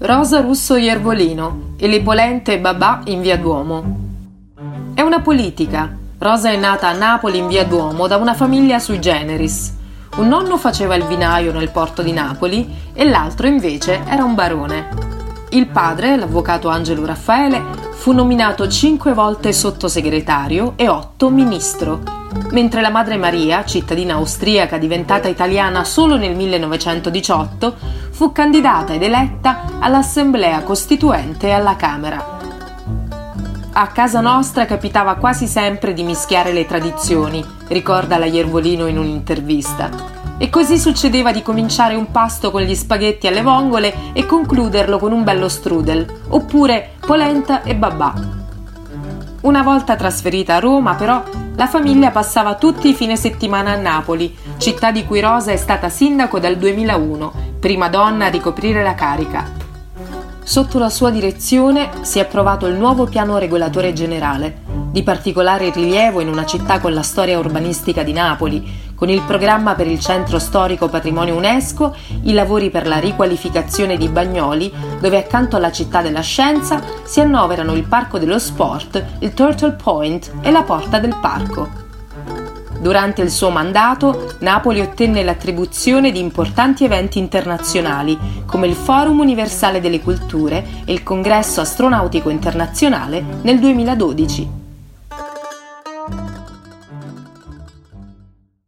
Rosa Russo Iervolino e le polente Babà in via Duomo. È una politica. Rosa è nata a Napoli in via Duomo da una famiglia sui generis. Un nonno faceva il vinaio nel porto di Napoli e l'altro invece era un barone. Il padre, l'avvocato Angelo Raffaele, fu nominato cinque volte sottosegretario e otto ministro, mentre la madre Maria, cittadina austriaca diventata italiana solo nel 1918, fu candidata ed eletta all'Assemblea Costituente e alla Camera. A casa nostra capitava quasi sempre di mischiare le tradizioni, ricorda la Iervolino in un'intervista. E così succedeva di cominciare un pasto con gli spaghetti alle vongole e concluderlo con un bello strudel, oppure polenta e babà. Una volta trasferita a Roma, però, la famiglia passava tutti i fine settimana a Napoli, città di cui Rosa è stata sindaco dal 2001, prima donna a ricoprire la carica. Sotto la sua direzione si è approvato il nuovo piano regolatore generale, di particolare rilievo in una città con la storia urbanistica di Napoli, con il programma per il centro storico patrimonio UNESCO, i lavori per la riqualificazione di Bagnoli, dove accanto alla città della scienza si annoverano il Parco dello Sport, il Turtle Point e la Porta del Parco. Durante il suo mandato, Napoli ottenne l'attribuzione di importanti eventi internazionali, come il Forum Universale delle Culture e il Congresso Astronautico Internazionale nel 2012.